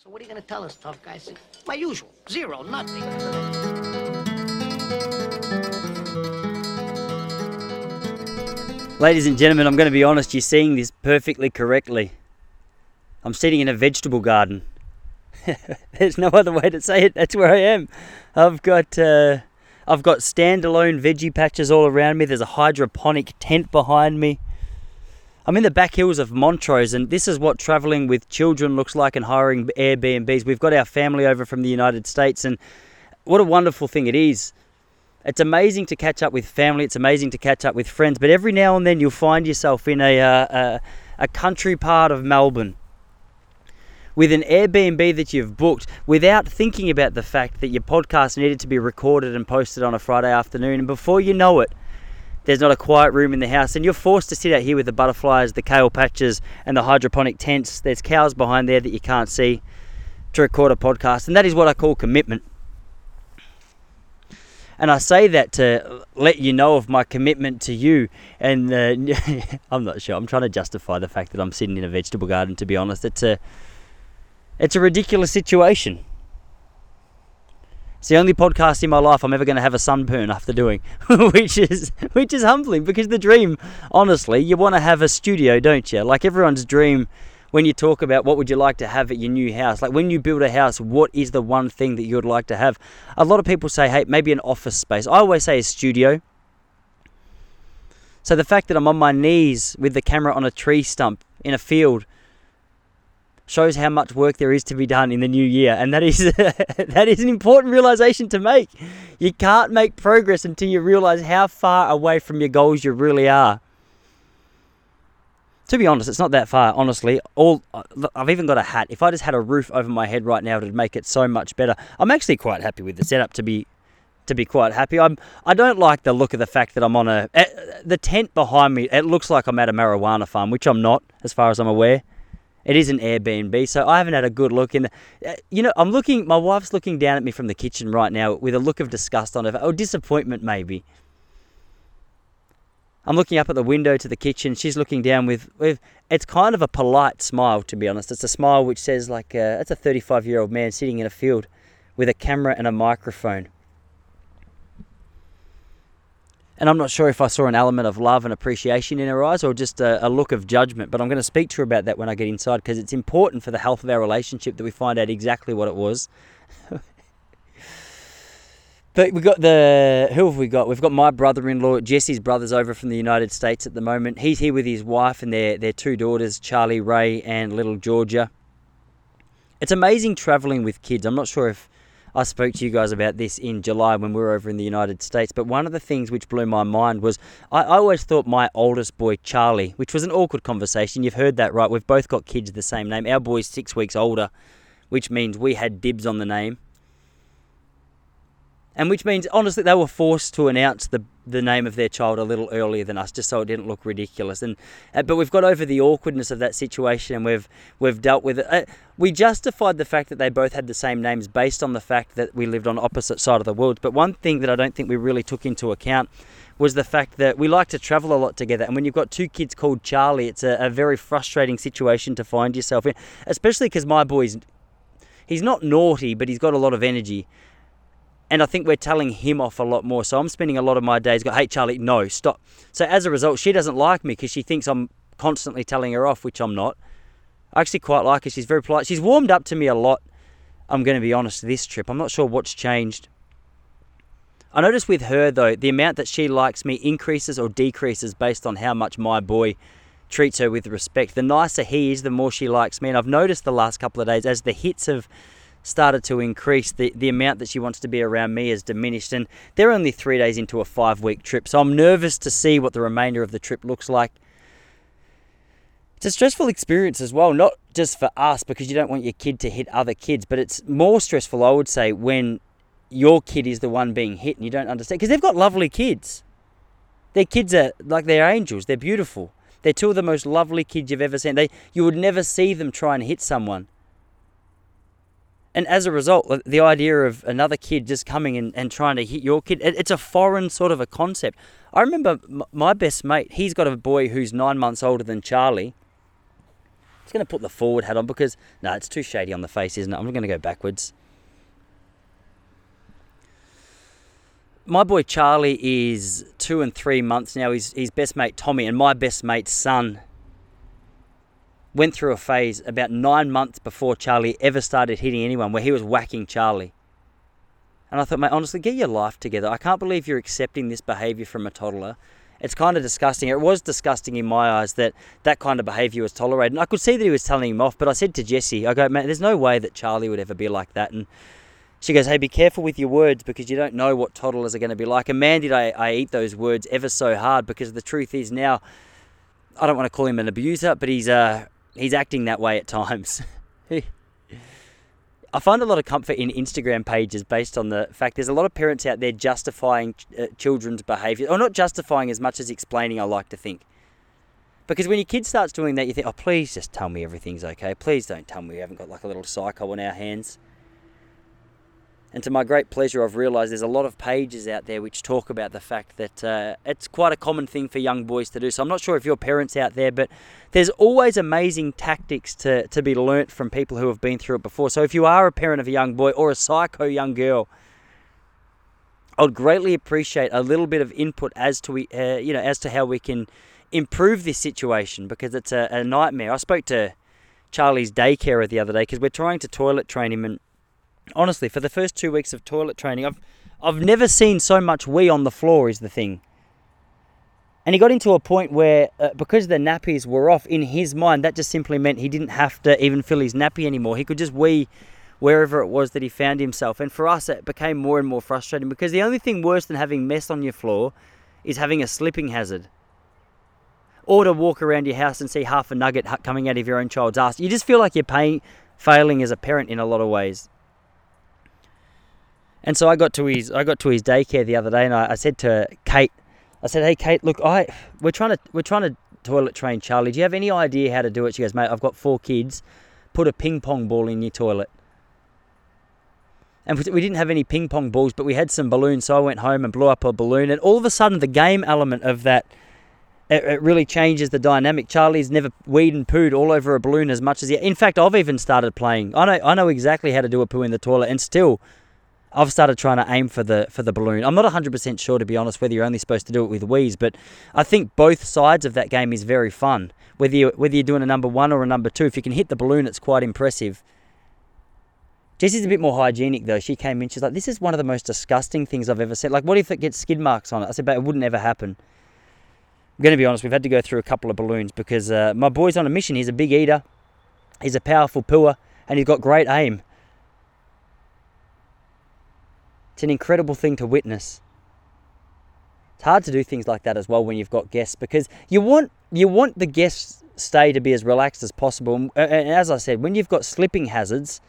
So what are you going to tell us, tough guy? I said, my usual. Zero, nothing. Ladies and gentlemen, I'm going to be honest, you're seeing this perfectly correctly. I'm sitting in a vegetable garden. There's no other way to say it. That's where I am. I've got uh, I've got standalone veggie patches all around me. There's a hydroponic tent behind me. I'm in the back hills of Montrose, and this is what traveling with children looks like and hiring Airbnbs. We've got our family over from the United States, and what a wonderful thing it is. It's amazing to catch up with family, it's amazing to catch up with friends, but every now and then you'll find yourself in a, uh, a, a country part of Melbourne with an Airbnb that you've booked without thinking about the fact that your podcast needed to be recorded and posted on a Friday afternoon. And before you know it, there's not a quiet room in the house, and you're forced to sit out here with the butterflies, the kale patches, and the hydroponic tents. There's cows behind there that you can't see to record a podcast, and that is what I call commitment. And I say that to let you know of my commitment to you. And uh, I'm not sure. I'm trying to justify the fact that I'm sitting in a vegetable garden. To be honest, it's a it's a ridiculous situation. It's the only podcast in my life I'm ever going to have a sunburn after doing, which is which is humbling because the dream, honestly, you want to have a studio, don't you? Like everyone's dream when you talk about what would you like to have at your new house. Like when you build a house, what is the one thing that you would like to have? A lot of people say, "Hey, maybe an office space." I always say a studio. So the fact that I'm on my knees with the camera on a tree stump in a field shows how much work there is to be done in the new year and that is that is an important realization to make. You can't make progress until you realize how far away from your goals you really are. To be honest it's not that far honestly. All i've even got a hat. If i just had a roof over my head right now it'd make it so much better. I'm actually quite happy with the setup to be to be quite happy. I'm i don't like the look of the fact that i'm on a eh, the tent behind me it looks like i'm at a marijuana farm which i'm not as far as i'm aware it is an Airbnb, so I haven't had a good look in. The, uh, you know, I'm looking. My wife's looking down at me from the kitchen right now with a look of disgust on her, or disappointment maybe. I'm looking up at the window to the kitchen. She's looking down with, with it's kind of a polite smile, to be honest. It's a smile which says like uh, it's a 35 year old man sitting in a field with a camera and a microphone. And I'm not sure if I saw an element of love and appreciation in her eyes or just a, a look of judgment. But I'm going to speak to her about that when I get inside because it's important for the health of our relationship that we find out exactly what it was. but we've got the who have we got? We've got my brother-in-law, Jesse's brothers over from the United States at the moment. He's here with his wife and their their two daughters, Charlie Ray and little Georgia. It's amazing traveling with kids. I'm not sure if I spoke to you guys about this in July when we were over in the United States. But one of the things which blew my mind was I, always thought my oldest boy, Charlie, which was an awkward conversation. You've heard that, right? We've both got kids the same name. Our boy's six weeks older, which means we had dibs on the name and which means honestly they were forced to announce the the name of their child a little earlier than us just so it didn't look ridiculous. And uh, but we've got over the awkwardness of that situation and we've we've dealt with it. Uh, we justified the fact that they both had the same names based on the fact that we lived on opposite side of the world. But one thing that I don't think we really took into account was the fact that we like to travel a lot together. And when you've got two kids called Charlie it's a, a very frustrating situation to find yourself in especially because my boy's he's not naughty but he's got a lot of energy and I think we're telling him off a lot more. So I'm spending a lot of my days go, hey, Charlie, no, stop. So as a result, she doesn't like me because she thinks I'm constantly telling her off, which I'm not. I actually quite like her. She's very polite. She's warmed up to me a lot, I'm going to be honest, this trip. I'm not sure what's changed. I notice with her, though, the amount that she likes me increases or decreases based on how much my boy treats her with respect. The nicer he is, the more she likes me. And I've noticed the last couple of days as the hits have started to increase. The, the amount that she wants to be around me has diminished, and they're only three days into a five week trip. So I'm nervous to see what the remainder of the trip looks like. It's a stressful experience as well, not just for us because you don't want your kid to hit other kids, but it's more stressful, I would say, when your kid is the one being hit and you don't understand because they've got lovely kids. Their kids are like they're angels, they're beautiful. They're two of the most lovely kids you've ever seen. They you would never see them try and hit someone. And as a result, the idea of another kid just coming and, and trying to hit your kid, it's a foreign sort of a concept. I remember my best mate, he's got a boy who's nine months older than Charlie. just going to put the forward hat on because no, it's too shady on the face, isn't it? I'm going to go backwards. My boy Charlie is two and three months now. He's, his best mate Tommy and my best mate's son went through a phase about nine months before Charlie ever started hitting anyone where he was whacking Charlie. And I thought, mate, honestly, get your life together. I can't believe you're accepting this behaviour from a toddler. It's kind of disgusting. It was disgusting in my eyes that that kind of behaviour was tolerated. And I could see that he was telling him off, but I said to Jesse, I go, man, there's no way that Charlie would ever be like that. And she goes, hey, be careful with your words because you don't know what toddlers are going to be like. And man, did I, I eat those words ever so hard because the truth is now, I don't want to call him an abuser, but he's uh, he's acting that way at times. I find a lot of comfort in Instagram pages based on the fact there's a lot of parents out there justifying uh, children's behaviour, or not justifying as much as explaining, I like to think. Because when your kid starts doing that, you think, oh, please just tell me everything's okay. Please don't tell me we haven't got like a little psycho on our hands. And to my great pleasure, I've realised there's a lot of pages out there which talk about the fact that uh, it's quite a common thing for young boys to do. So I'm not sure if your parents out there, but there's always amazing tactics to, to be learnt from people who have been through it before. So if you are a parent of a young boy or a psycho young girl, I'd greatly appreciate a little bit of input as to uh, you know as to how we can improve this situation because it's a, a nightmare. I spoke to Charlie's daycarer the other day because we're trying to toilet train him and honestly, for the first two weeks of toilet training, I've I've never seen so much wee on the floor. Is the thing. And he got into a point where, uh, because the nappies were off, in his mind, that just simply meant he didn't have to even fill his nappy anymore. He could just wee wherever it was that he found himself. And for us, it became more and more frustrating because the only thing worse than having mess on your floor is having a slipping hazard. Or to walk around your house and see half a nugget coming out of your own child's ass. You just feel like you're paying, failing as a parent in a lot of ways. And so I got to his I got to his daycare the other day, and I, I said to Kate, I said, "Hey Kate, look, I we're trying to we're trying to toilet train Charlie. Do you have any idea how to do it?" She goes, "Mate, I've got four kids. Put a ping pong ball in your toilet." And we didn't have any ping pong balls, but we had some balloons. So I went home and blew up a balloon, and all of a sudden, the game element of that it, really changes the dynamic. Charlie's never weed and pooed all over a balloon as much as he. In fact, I've even started playing. I know I know exactly how to do a poo in the toilet, and still I've started trying to aim for the for the balloon. I'm not 100% sure to be honest whether you're only supposed to do it with wees, but I think both sides of that game is very fun. Whether you whether you're doing a number 1 or a number 2, if you can hit the balloon it's quite impressive. Jessie's a bit more hygienic though. She came in, she's like, "This is one of the most disgusting things I've ever seen. Like, what if it gets skid marks on it?" I said, "But it wouldn't ever happen." I'm going to be honest, we've had to go through a couple of balloons because uh, my boy's on a mission. He's a big eater, he's a powerful pooer, and he's got great aim. It's an incredible thing to witness. It's hard to do things like that as well when you've got guests because you want you want the guests stay to be as relaxed as possible. And uh, as I said, when you've got slipping hazards,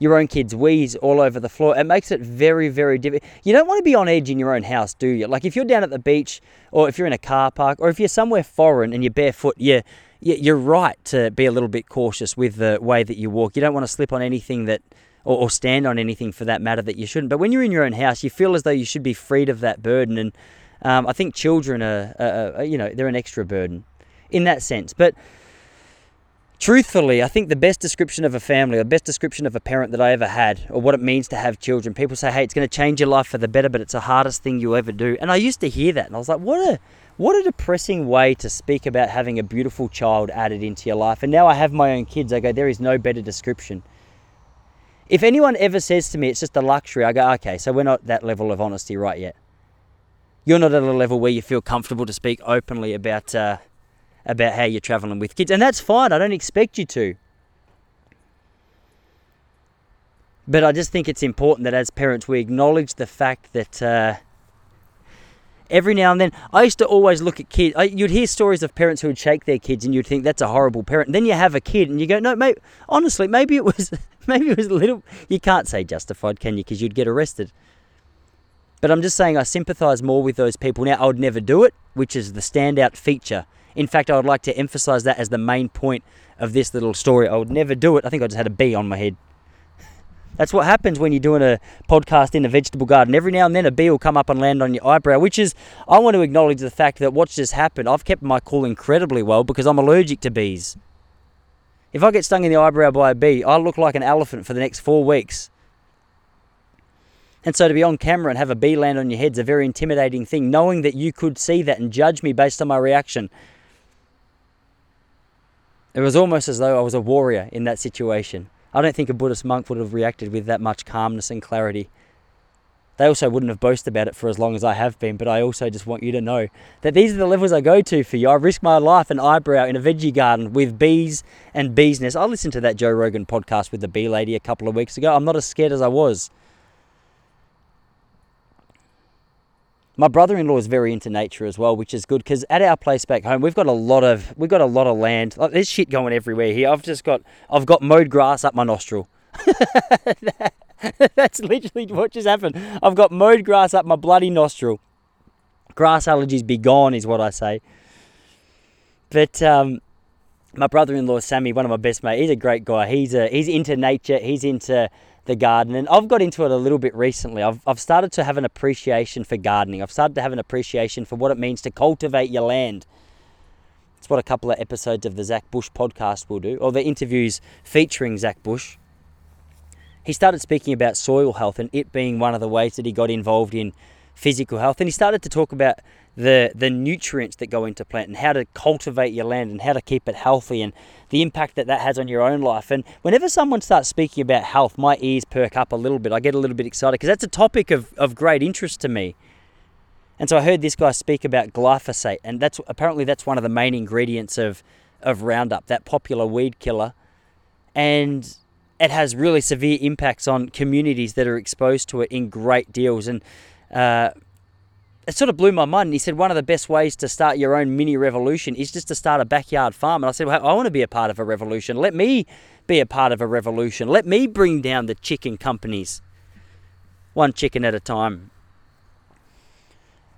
your own kids wees all over the floor, it makes it very, very difficult. You don't want to be on edge in your own house, do you? Like if you're down at the beach, or if you're in a car park, or if you're somewhere foreign and you're barefoot, yeah, you're right to be a little bit cautious with the way that you walk. You don't want to slip on anything that or, or, stand on anything for that matter that you shouldn't. But when you're in your own house, you feel as though you should be freed of that burden. And um, I think children are, are, are, you know, they're an extra burden in that sense. But truthfully, I think the best description of a family, the best description of a parent that I ever had, or what it means to have children, people say, hey, it's going to change your life for the better, but it's the hardest thing you'll ever do. And I used to hear that, and I was like, what a what a depressing way to speak about having a beautiful child added into your life. And now I have my own kids. I go, there is no better description. If anyone ever says to me it's just a luxury, I go, okay, so we're not that level of honesty right yet. You're not at a level where you feel comfortable to speak openly about uh, about how you're traveling with kids, and that's fine. I don't expect you to. But I just think it's important that as parents we acknowledge the fact that uh, every now and then, I used to always look at kids. I, you'd hear stories of parents who would shake their kids, and you'd think that's a horrible parent. And then you have a kid, and you go, no, mate. Honestly, maybe it was, maybe it was a little. You can't say justified, can you? Because you'd get arrested. But I'm just saying, I sympathise more with those people now. I would never do it, which is the standout feature. In fact, I would like to emphasise that as the main point of this little story. I would never do it. I think I just had a bee on my head. That's what happens when you're doing a podcast in a vegetable garden. Every now and then a bee will come up and land on your eyebrow, which is, I want to acknowledge the fact that what's just happened, I've kept my cool incredibly well because I'm allergic to bees. If I get stung in the eyebrow by a bee, I look like an elephant for the next four weeks. And so to be on camera and have a bee land on your head is a very intimidating thing, knowing that you could see that and judge me based on my reaction. It was almost as though I was a warrior in that situation. I don't think a Buddhist monk would have reacted with that much calmness and clarity. They also wouldn't have boasted about it for as long as I have been, but I also just want you to know that these are the levels I go to for you. I risk my life and eyebrow in a veggie garden with bees and bees' nests. I listened to that Joe Rogan podcast with the bee lady a couple of weeks ago. I'm not as scared as I was. My brother-in-law is very into nature as well, which is good because at our place back home, we've got a lot of we've got a lot of land. Like, there's shit going everywhere here. I've just got I've got mowed grass up my nostril. That's literally what just happened. I've got mowed grass up my bloody nostril. Grass allergies be gone, is what I say. But um, my brother-in-law Sammy, one of my best mates, he's a great guy. He's a, he's into nature. He's into the garden, and I've got into it a little bit recently. I've I've started to have an appreciation for gardening. I've started to have an appreciation for what it means to cultivate your land. It's what a couple of episodes of the Zach Bush podcast will do, or the interviews featuring Zach Bush he started speaking about soil health and it being one of the ways that he got involved in physical health. And he started to talk about the the nutrients that go into plant and how to cultivate your land and how to keep it healthy and the impact that that has on your own life. And whenever someone starts speaking about health, my ears perk up a little bit. I get a little bit excited because that's a topic of, of great interest to me. And so I heard this guy speak about glyphosate, and that's apparently that's one of the main ingredients of of Roundup, that popular weed killer. And it has really severe impacts on communities that are exposed to it in great deals. And uh, it sort of blew my mind. And he said one of the best ways to start your own mini revolution is just to start a backyard farm. And I said, well, I want to be a part of a revolution. Let me be a part of a revolution. Let me bring down the chicken companies, one chicken at a time.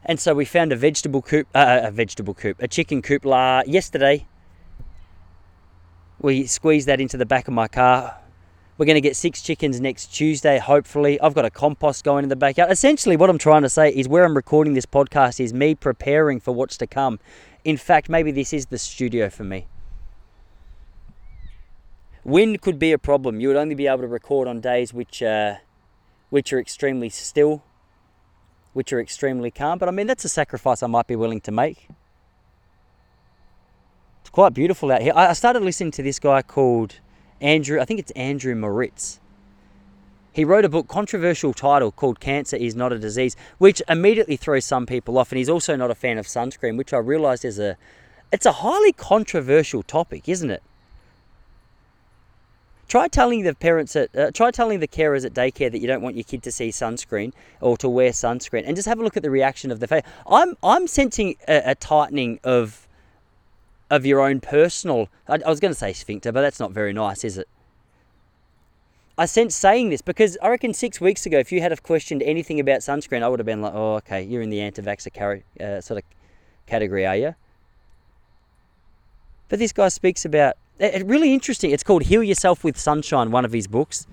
And so we found a vegetable coop, uh, a vegetable coop, a chicken coop la yesterday. We squeezed that into the back of my car we're going to get six chickens next Tuesday, hopefully. I've got a compost going in the backyard. Essentially, what I'm trying to say is where I'm recording this podcast is me preparing for what's to come. In fact, maybe this is the studio for me. Wind could be a problem. You would only be able to record on days which, uh, which are extremely still, which are extremely calm. But I mean, that's a sacrifice I might be willing to make. It's quite beautiful out here. I started listening to this guy called Andrew, I think it's Andrew Moritz. He wrote a book, controversial title called Cancer is Not a Disease, which immediately throws some people off. And he's also not a fan of sunscreen, which I realised is a it's a highly controversial topic, isn't it? Try telling the parents at uh, try telling the carers at daycare that you don't want your kid to see sunscreen or to wear sunscreen, and just have a look at the reaction of the face. I'm I'm sensing a, a tightening of of your own personal. I, I was going to say sphincter, but that's not very nice, is it? I sense saying this because I reckon six weeks ago, if you had have questioned anything about sunscreen, I would have been like, "Oh, okay, you're in the anti-vaxxer uh, sort of category, are you?" But this guy speaks about it. Really interesting. It's called "Heal Yourself with Sunshine." One of his books.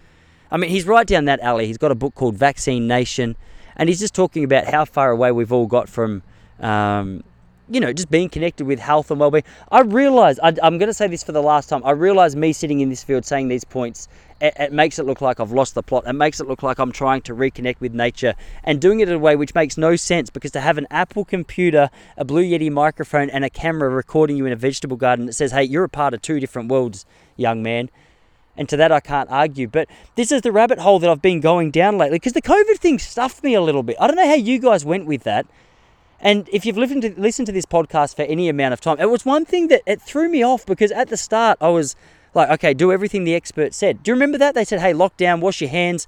I mean, he's right down that alley. He's got a book called Vaccine Nation, and he's just talking about how far away we've all got from um, you know, just being connected with health and well-being. I realize I, am going to say this for the last time. I realize me sitting in this field saying these points, it, it, makes it look like I've lost the plot. It makes it look like I'm trying to reconnect with nature and doing it in a way which makes no sense. Because to have an Apple computer, a Blue Yeti microphone, and a camera recording you in a vegetable garden that says, "Hey, you're a part of two different worlds, young man." And to that, I can't argue. But this is the rabbit hole that I've been going down lately because the COVID thing stuffed me a little bit. I don't know how you guys went with that. And if you've listened to, listened to this podcast for any amount of time, it was one thing that it threw me off because at the start I was like, okay, do everything the expert said. Do you remember that? They said, hey, lock down, wash your hands,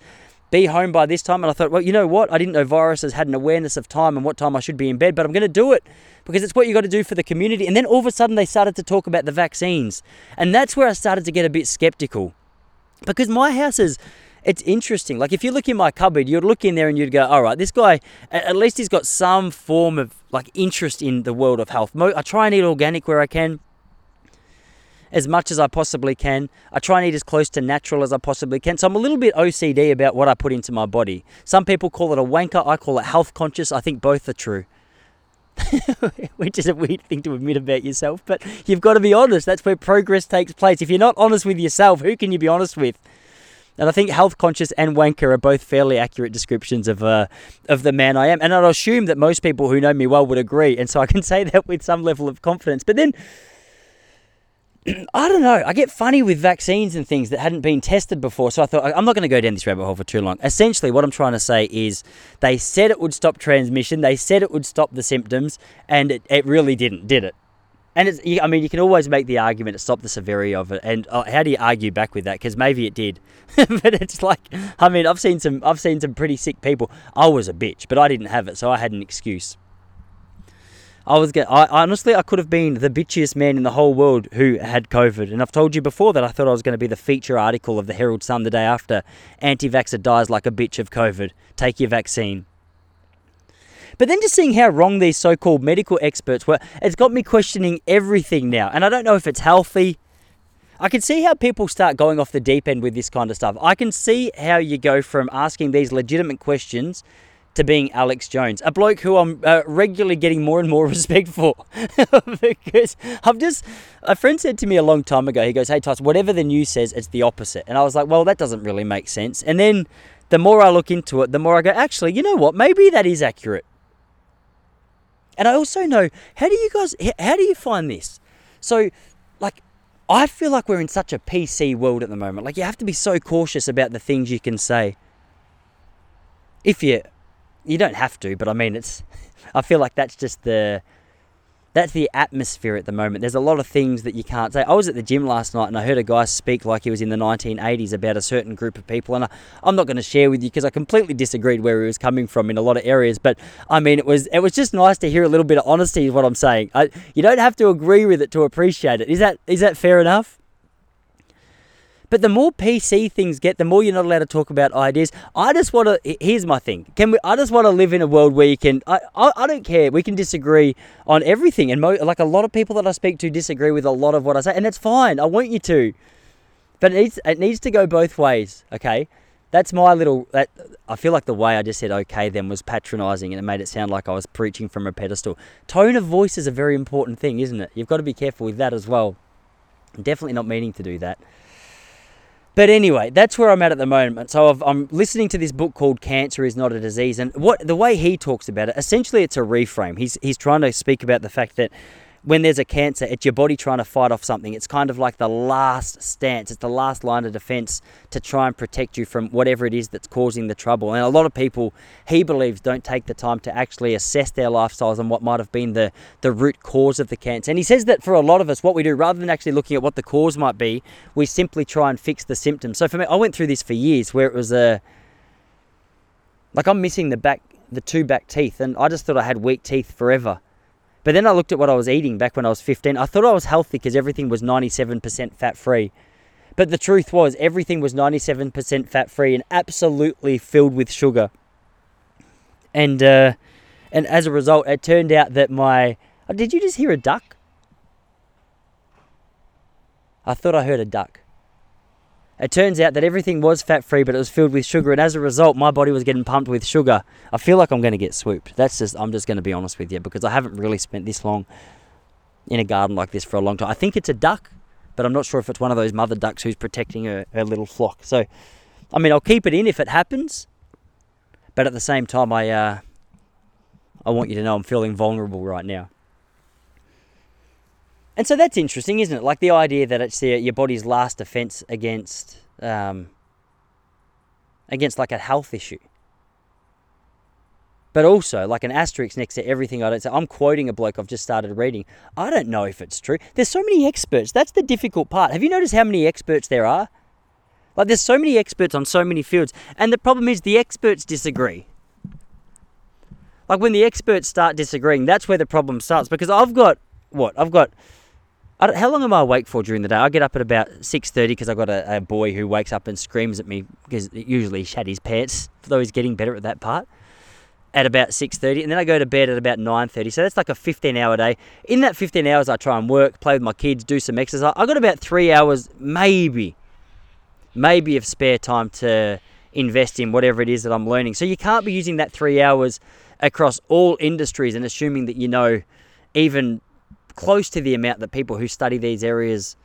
be home by this time. And I thought, well, you know what? I didn't know viruses had an awareness of time and what time I should be in bed, but I'm going to do it because it's what you got to do for the community. And then all of a sudden they started to talk about the vaccines. And that's where I started to get a bit skeptical because my house is it's interesting. Like if you look in my cupboard, you'd look in there and you'd go, all right, this guy, at least he's got some form of like interest in the world of health. I try and eat organic where I can, as much as I possibly can. I try and eat as close to natural as I possibly can. So I'm a little bit OCD about what I put into my body. Some people call it a wanker. I call it health conscious. I think both are true. which is a weird thing to admit about yourself, but you've got to be honest. That's where progress takes place. If you're not honest with yourself, who can you be honest with? And I think health conscious and wanker are both fairly accurate descriptions of uh, of the man I am. And I'd assume that most people who know me well would agree. And so I can say that with some level of confidence. But then I don't know. I get funny with vaccines and things that hadn't been tested before. So I thought I'm not going to go down this rabbit hole for too long. Essentially, what I'm trying to say is they said it would stop transmission, they said it would stop the symptoms, and it, it really didn't, did it? And it's, I mean, you can always make the argument to stop the severity of it. And uh, how do you argue back with that? Because maybe it did, but it's like, I mean, I've seen some, I've seen some pretty sick people. I was a bitch, but I didn't have it, so I had an excuse. I was get, I honestly I could have been the bitchiest man in the whole world who had COVID, and I've told you before that I thought I was going to be the feature article of the Herald Sun the day after. Anti-vaxxer dies like a bitch of COVID. Take your vaccine. But then just seeing how wrong these so-called medical experts were, it's got me questioning everything now, and I don't know if it's healthy. I can see how people start going off the deep end with this kind of stuff. I can see how you go from asking these legitimate questions to being Alex Jones, a bloke who I'm uh, regularly getting more and more respect for. because I've just, a friend said to me a long time ago, he goes, Hey, Toss, whatever the news says, it's the opposite. And I was like, Well, that doesn't really make sense. And then the more I look into it, the more I go, Actually, you know what? Maybe that is accurate. And I also know, how do you guys, how do you find this? So, like, I feel like we're in such a PC world at the moment. Like, you have to be so cautious about the things you can say. If you you don't have to, but I mean, it's. I feel like that's just the. That's the atmosphere at the moment. There's a lot of things that you can't say. I was at the gym last night and I heard a guy speak like he was in the 1980s about a certain group of people, and I, I'm not going to share with you because I completely disagreed where he was coming from in a lot of areas. But I mean, it was it was just nice to hear a little bit of honesty. Is what I'm saying. I, you don't have to agree with it to appreciate it. Is that is that fair enough? But the more PC things get, the more you're not allowed to talk about ideas. I just want to. Here's my thing. Can we? I just want to live in a world where you can. I, I, I don't care. We can disagree on everything, and mo, like a lot of people that I speak to disagree with a lot of what I say, and that's fine. I want you to, but it needs it needs to go both ways. Okay. That's my little. That I feel like the way I just said okay then was patronising, and it made it sound like I was preaching from a pedestal. Tone of voice is a very important thing, isn't it? You've got to be careful with that as well. Definitely not meaning to do that. But anyway, that's where I'm at at the moment. So i am listening to this book called "Cancer Is Not a Disease," and what the way he talks about it, essentially, it's a reframe. He's he's trying to speak about the fact that when there's a cancer, it's your body trying to fight off something. It's kind of like the last stance, it's the last line of defense to try and protect you from whatever it is that's causing the trouble. And a lot of people, he believes, don't take the time to actually assess their lifestyles and what might have been the, the root cause of the cancer. And he says that for a lot of us, what we do, rather than actually looking at what the cause might be, we simply try and fix the symptoms. So for me, I went through this for years where it was a. Like I'm missing the back, the two back teeth, and I just thought I had weak teeth forever. But then I looked at what I was eating back when I was 15. I thought I was healthy because everything was 97% fat free. But the truth was, everything was 97% fat free and absolutely filled with sugar. And uh, and as a result, it turned out that my. Oh, did you just hear a duck? I thought I heard a duck. It turns out that everything was fat free, but it was filled with sugar, and as a result, my body was getting pumped with sugar. I feel like I'm going to get swooped. That's just, I'm just going to be honest with you because I haven't really spent this long in a garden like this for a long time. I think it's a duck, but I'm not sure if it's one of those mother ducks who's protecting her, her little flock. So, I mean, I'll keep it in if it happens, but at the same time, I, uh, I want you to know I'm feeling vulnerable right now. And so that's interesting, isn't it? Like the idea that it's your body's last defense against um, against like a health issue. But also, like an asterisk next to everything I don't say. I'm quoting a bloke I've just started reading. I don't know if it's true. There's so many experts. That's the difficult part. Have you noticed how many experts there are? Like, there's so many experts on so many fields. And the problem is the experts disagree. Like, when the experts start disagreeing, that's where the problem starts. Because I've got, what? I've got how long am I awake for during the day? I get up at about 6.30 because I've got a, a, boy who wakes up and screams at me because usually he shat his pants, though he's getting better at that part, at about 6.30. And then I go to bed at about 9.30. So that's like a 15-hour day. In that 15 hours, I try and work, play with my kids, do some exercise. I've got about three hours, maybe, maybe of spare time to invest in whatever it is that I'm learning. So you can't be using that three hours across all industries and assuming that you know even close to the amount that people who study these areas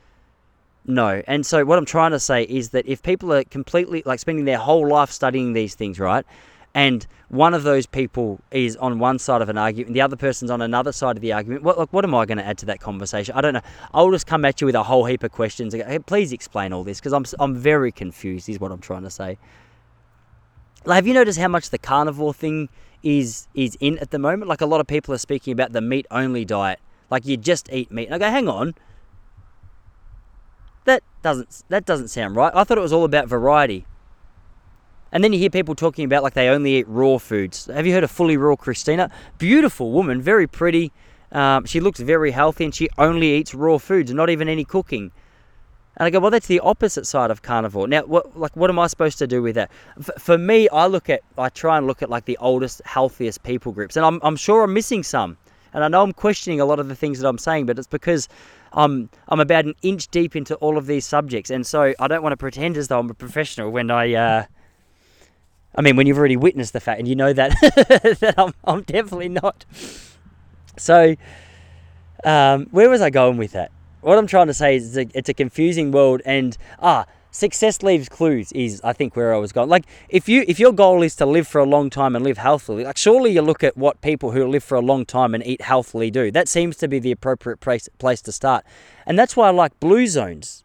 know. And so what I'm trying to say is that if people are completely like spending their whole life studying these things, right? And one of those people is on one side of an argument, the other person's on another side of the argument. What, like, what am I going to add to that conversation? I don't know. I'll just come at you with a whole heap of questions. Hey, please explain all this because I'm, I'm very confused, is what I'm trying to say. Like, have you noticed how much the carnivore thing is is in at the moment? Like a lot of people are speaking about the meat only diet. Like you just eat meat. And I go, hang on. That doesn't that doesn't sound right. I thought it was all about variety. And then you hear people talking about like they only eat raw foods. Have you heard of Fully Raw Christina? Beautiful woman, very pretty. Um, she looks very healthy and she only eats raw foods, not even any cooking. And I go, well, that's the opposite side of carnivore. Now, what like what am I supposed to do with that? F- for me, I look at I try and look at like the oldest, healthiest people groups, and I'm I'm sure I'm missing some. And I know I'm questioning a lot of the things that I'm saying, but it's because I'm I'm about an inch deep into all of these subjects, and so I don't want to pretend as though I'm a professional when I. Uh, I mean, when you've already witnessed the fact and you know that that I'm, I'm definitely not. So, um, where was I going with that? what I'm trying to say is it's a, it's a confusing world, and ah, success leaves clues is I think where I was going. Like if you if your goal is to live for a long time and live healthily, like surely you look at what people who live for a long time and eat healthily do. That seems to be the appropriate place place to start, and that's why I like blue zones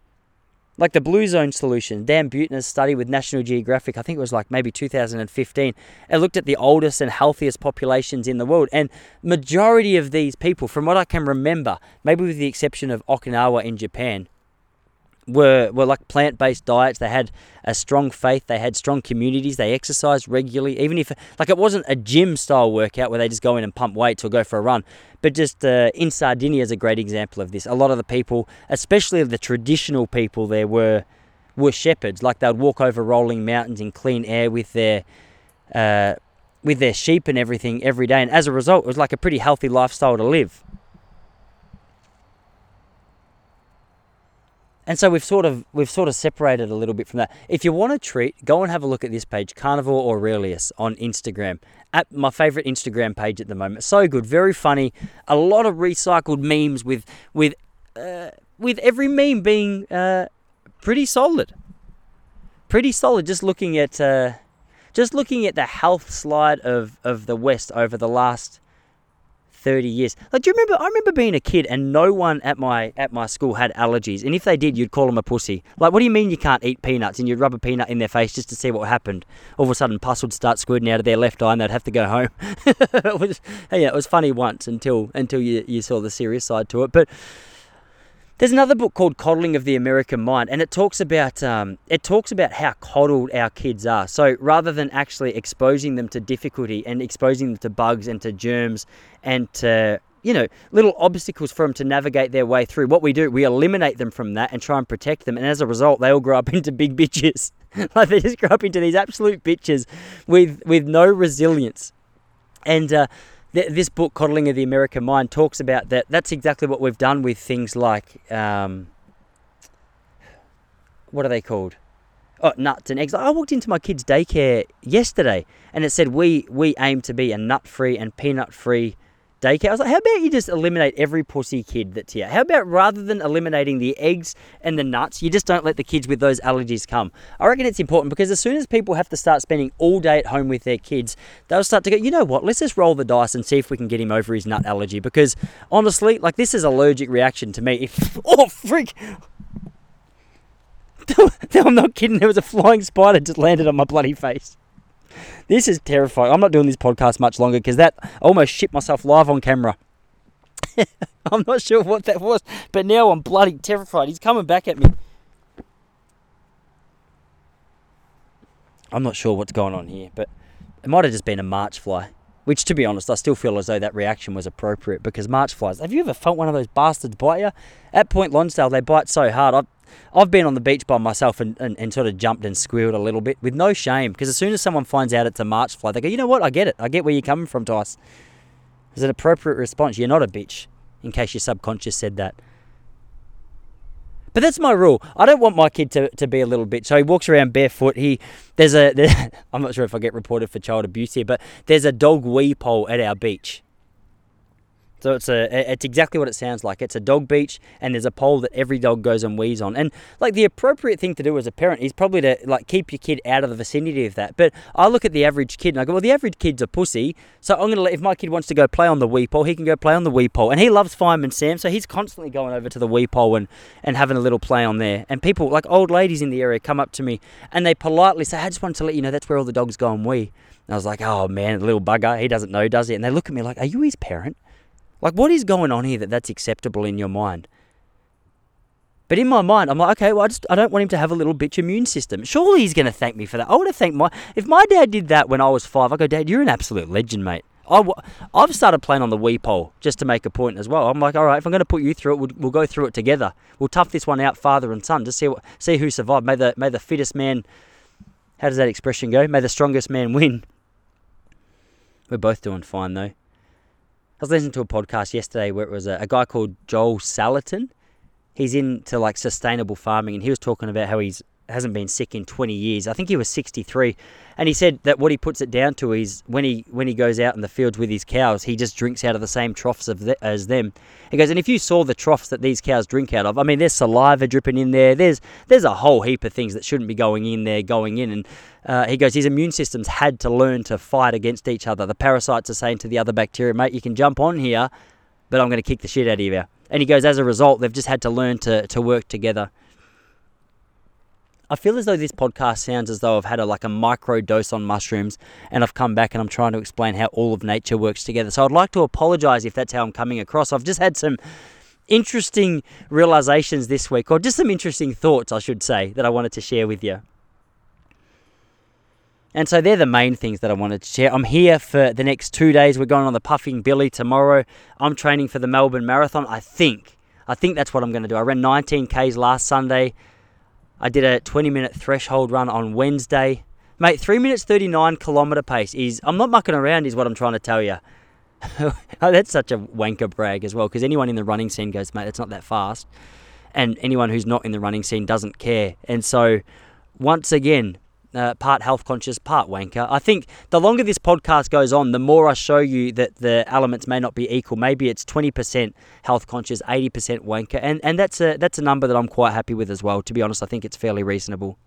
like the Blue Zone solution, Dan Buettner's study with National Geographic, I think it was like maybe 2015, it looked at the oldest and healthiest populations in the world. And majority of these people, from what I can remember, maybe with the exception of Okinawa in Japan, were were like plant based diets. They had a strong faith. They had strong communities. They exercised regularly, even if like it wasn't a gym style workout where they just go in and pump weights or go for a run. But just uh, in Sardinia is a great example of this. A lot of the people, especially the traditional people there, were were shepherds. Like they'd walk over rolling mountains in clean air with their uh, with their sheep and everything every day. And as a result, it was like a pretty healthy lifestyle to live. And so we've sort of we've sort of separated a little bit from that. If you want a treat, go and have a look at this page, Carnivore Aurelius on Instagram. At my favorite Instagram page at the moment. So good, very funny. A lot of recycled memes with with uh, with every meme being uh, pretty solid. Pretty solid. Just looking at uh, just looking at the health slide of of the West over the last 30 years. Like, do you remember? I remember being a kid and no one at my at my school had allergies, and if they did, you'd call them a pussy. Like, what do you mean you can't eat peanuts? And you'd rub a peanut in their face just to see what happened. All of a sudden, pus would start squirting out of their left eye, and they'd have to go home. it was, yeah, it was funny once until until you you saw the serious side to it, but. There's another book called Coddling of the American Mind, and it talks about um, it talks about how coddled our kids are. So rather than actually exposing them to difficulty and exposing them to bugs and to germs and to you know little obstacles for them to navigate their way through, what we do we eliminate them from that and try and protect them. And as a result, they all grow up into big bitches. like they just grow up into these absolute bitches with with no resilience. And uh, th- this book, Coddling of the American Mind, talks about that. That's exactly what we've done with things like, um, what are they called? Oh, nuts and eggs. I walked into my kids' daycare yesterday, and it said we we aim to be a nut-free and peanut-free daycare. I was like, how about you just eliminate every pussy kid that's here? How about rather than eliminating the eggs and the nuts, you just don't let the kids with those allergies come? I reckon it's important because as soon as people have to start spending all day at home with their kids, they'll start to go, you know what, let's just roll the dice and see if we can get him over his nut allergy. Because honestly, like this is allergic reaction to me. If, oh, freak! I'm not kidding. There was a flying spider just landed on my bloody face. This is terrifying. I'm not doing this podcast much longer because that almost shit myself live on camera. I'm not sure what that was, but now I'm bloody terrified. He's coming back at me. I'm not sure what's going on here, but it might have just been a march fly. Which, to be honest, I still feel as though that reaction was appropriate because march flies. Have you ever felt one of those bastards bite you? At Point Lonsdale, they bite so hard. I've, I've been on the beach by myself and, and, and sort of jumped and squealed a little bit with no shame because as soon as someone finds out it's a march fly, they go, you know what? I get it. I get where you're coming from, Tice. It's an appropriate response. You're not a bitch, in case your subconscious said that. But that's my rule. I don't want my kid to, to be a little bitch. So he walks around barefoot. He there's a there, I'm not sure if I get reported for child abuse here, but there's a dog wee pole at our beach. So it's a it's exactly what it sounds like. It's a dog beach, and there's a pole that every dog goes and wees on. And like the appropriate thing to do as a parent is probably to like keep your kid out of the vicinity of that. But I look at the average kid and I go, well, the average kid's a pussy, so I'm gonna let if my kid wants to go play on the wee pole, he can go play on the wee pole, and he loves Fireman Sam, so he's constantly going over to the wee pole and and having a little play on there. And people like old ladies in the area come up to me and they politely say, I just wanted to let you know that's where all the dogs go and wee. And I was like, oh man, little bugger, he doesn't know, does he? And they look at me like, are you his parent? Like, what is going on here that that's acceptable in your mind? But in my mind, I'm like, okay, well, I just I don't want him to have a little bitch immune system. Surely he's going to thank me for that. I would have thanked my if my dad did that when I was five. I go, Dad, you're an absolute legend, mate. I, I've started playing on the wee pole just to make a point as well. I'm like, all right, if I'm going to put you through it, we'll, we'll go through it together. We'll tough this one out, father and son, to see what, see who survived. May the may the fittest man. How does that expression go? May the strongest man win. We're both doing fine though was listening to a podcast yesterday where it was a, a guy called Joel Salatin. He's into like sustainable farming, and he was talking about how he's hasn't been sick in 20 years. I think he was 63, and he said that what he puts it down to is when he when he goes out in the fields with his cows, he just drinks out of the same troughs the, as them. He goes, and if you saw the troughs that these cows drink out of, I mean, there's saliva dripping in there. There's there's a whole heap of things that shouldn't be going in there, going in, and uh, he goes, his immune system's had to learn to fight against each other. The parasites are saying to the other bacteria, mate, you can jump on here, but I'm going to kick the shit out of you. And he goes, as a result, they've just had to learn to, to work together. I feel as though this podcast sounds as though I've had a like a micro dose on mushrooms and I've come back and I'm trying to explain how all of nature works together. So I'd like to apologize if that's how I'm coming across. I've just had some interesting realizations this week or just some interesting thoughts, I should say, that I wanted to share with you. And so they're the main things that I wanted to share. I'm here for the next two days. We're going on the Puffing Billy tomorrow. I'm training for the Melbourne Marathon. I think. I think that's what I'm going to do. I ran 19 Ks last Sunday. I did a 20 minute threshold run on Wednesday. Mate, 3 minutes 39 kilometre pace is, I'm not mucking around, is what I'm trying to tell you. oh, that's such a wanker brag as well, because anyone in the running scene goes, mate, that's not that fast. And anyone who's not in the running scene doesn't care. And so, once again, uh, part health conscious, part wanker. I think the longer this podcast goes on, the more I show you that the elements may not be equal. Maybe it's 20% health conscious, 80% wanker, and and that's a that's a number that I'm quite happy with as well. To be honest, I think it's fairly reasonable.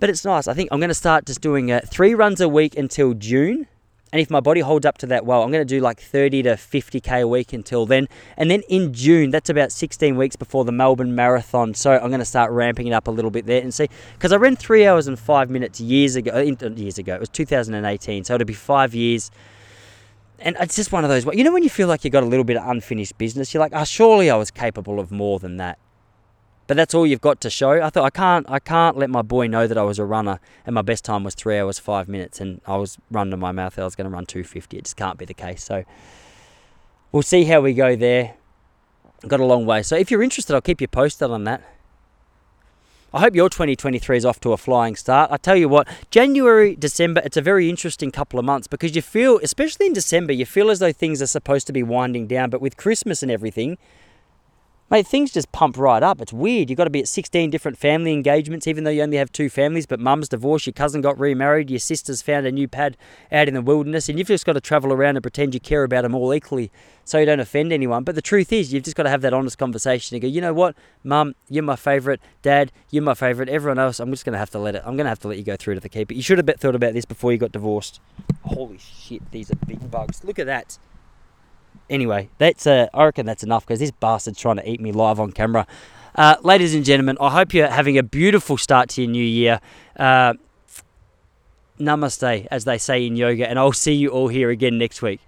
But it's nice. I think I'm going to start just doing uh, three runs a week until June, and if my body holds up to that well, I'm going to do like 30 to 50k a week until then. And then in June, that's about 16 weeks before the Melbourne Marathon. So I'm going to start ramping it up a little bit there and see. Because I ran three hours and five minutes years ago. Years ago, it was 2018. So it'll be five years. And it's just one of those. You know when you feel like you've got a little bit of unfinished business, you're like, oh, surely I was capable of more than that but that's all you've got to show. I thought I can't I can't let my boy know that I was a runner and my best time was three hours five minutes and I was running my mouth. I was going to run two fifty. It just can't be the case. So we'll see how we go there. Got a long way. So if you're interested, I'll keep you posted on that. I hope your 2023 is off to a flying start. I tell you what, January, December, it's a very interesting couple of months because you feel, especially in December, you feel as though things are supposed to be winding down. But with Christmas and everything, Mate, things just pump right up. It's weird. You've got to be at 16 different family engagements, even though you only have two families, but mum's divorced, your cousin got remarried, your sister's found a new pad out in the wilderness, and you've just got to travel around and pretend you care about them all equally so you don't offend anyone. But the truth is, you've just got to have that honest conversation and go, you know what, mum, you're my favourite, dad, you're my favourite, everyone else, I'm just going to have to let it, I'm going to have to let you go through to the keeper. You should have thought about this before you got divorced. Holy shit, these are big bugs. Look at that. Anyway, that's uh, I reckon that's enough because this bastard's trying to eat me live on camera. Uh, ladies and gentlemen, I hope you're having a beautiful start to your new year. Uh, namaste, as they say in yoga, and I'll see you all here again next week.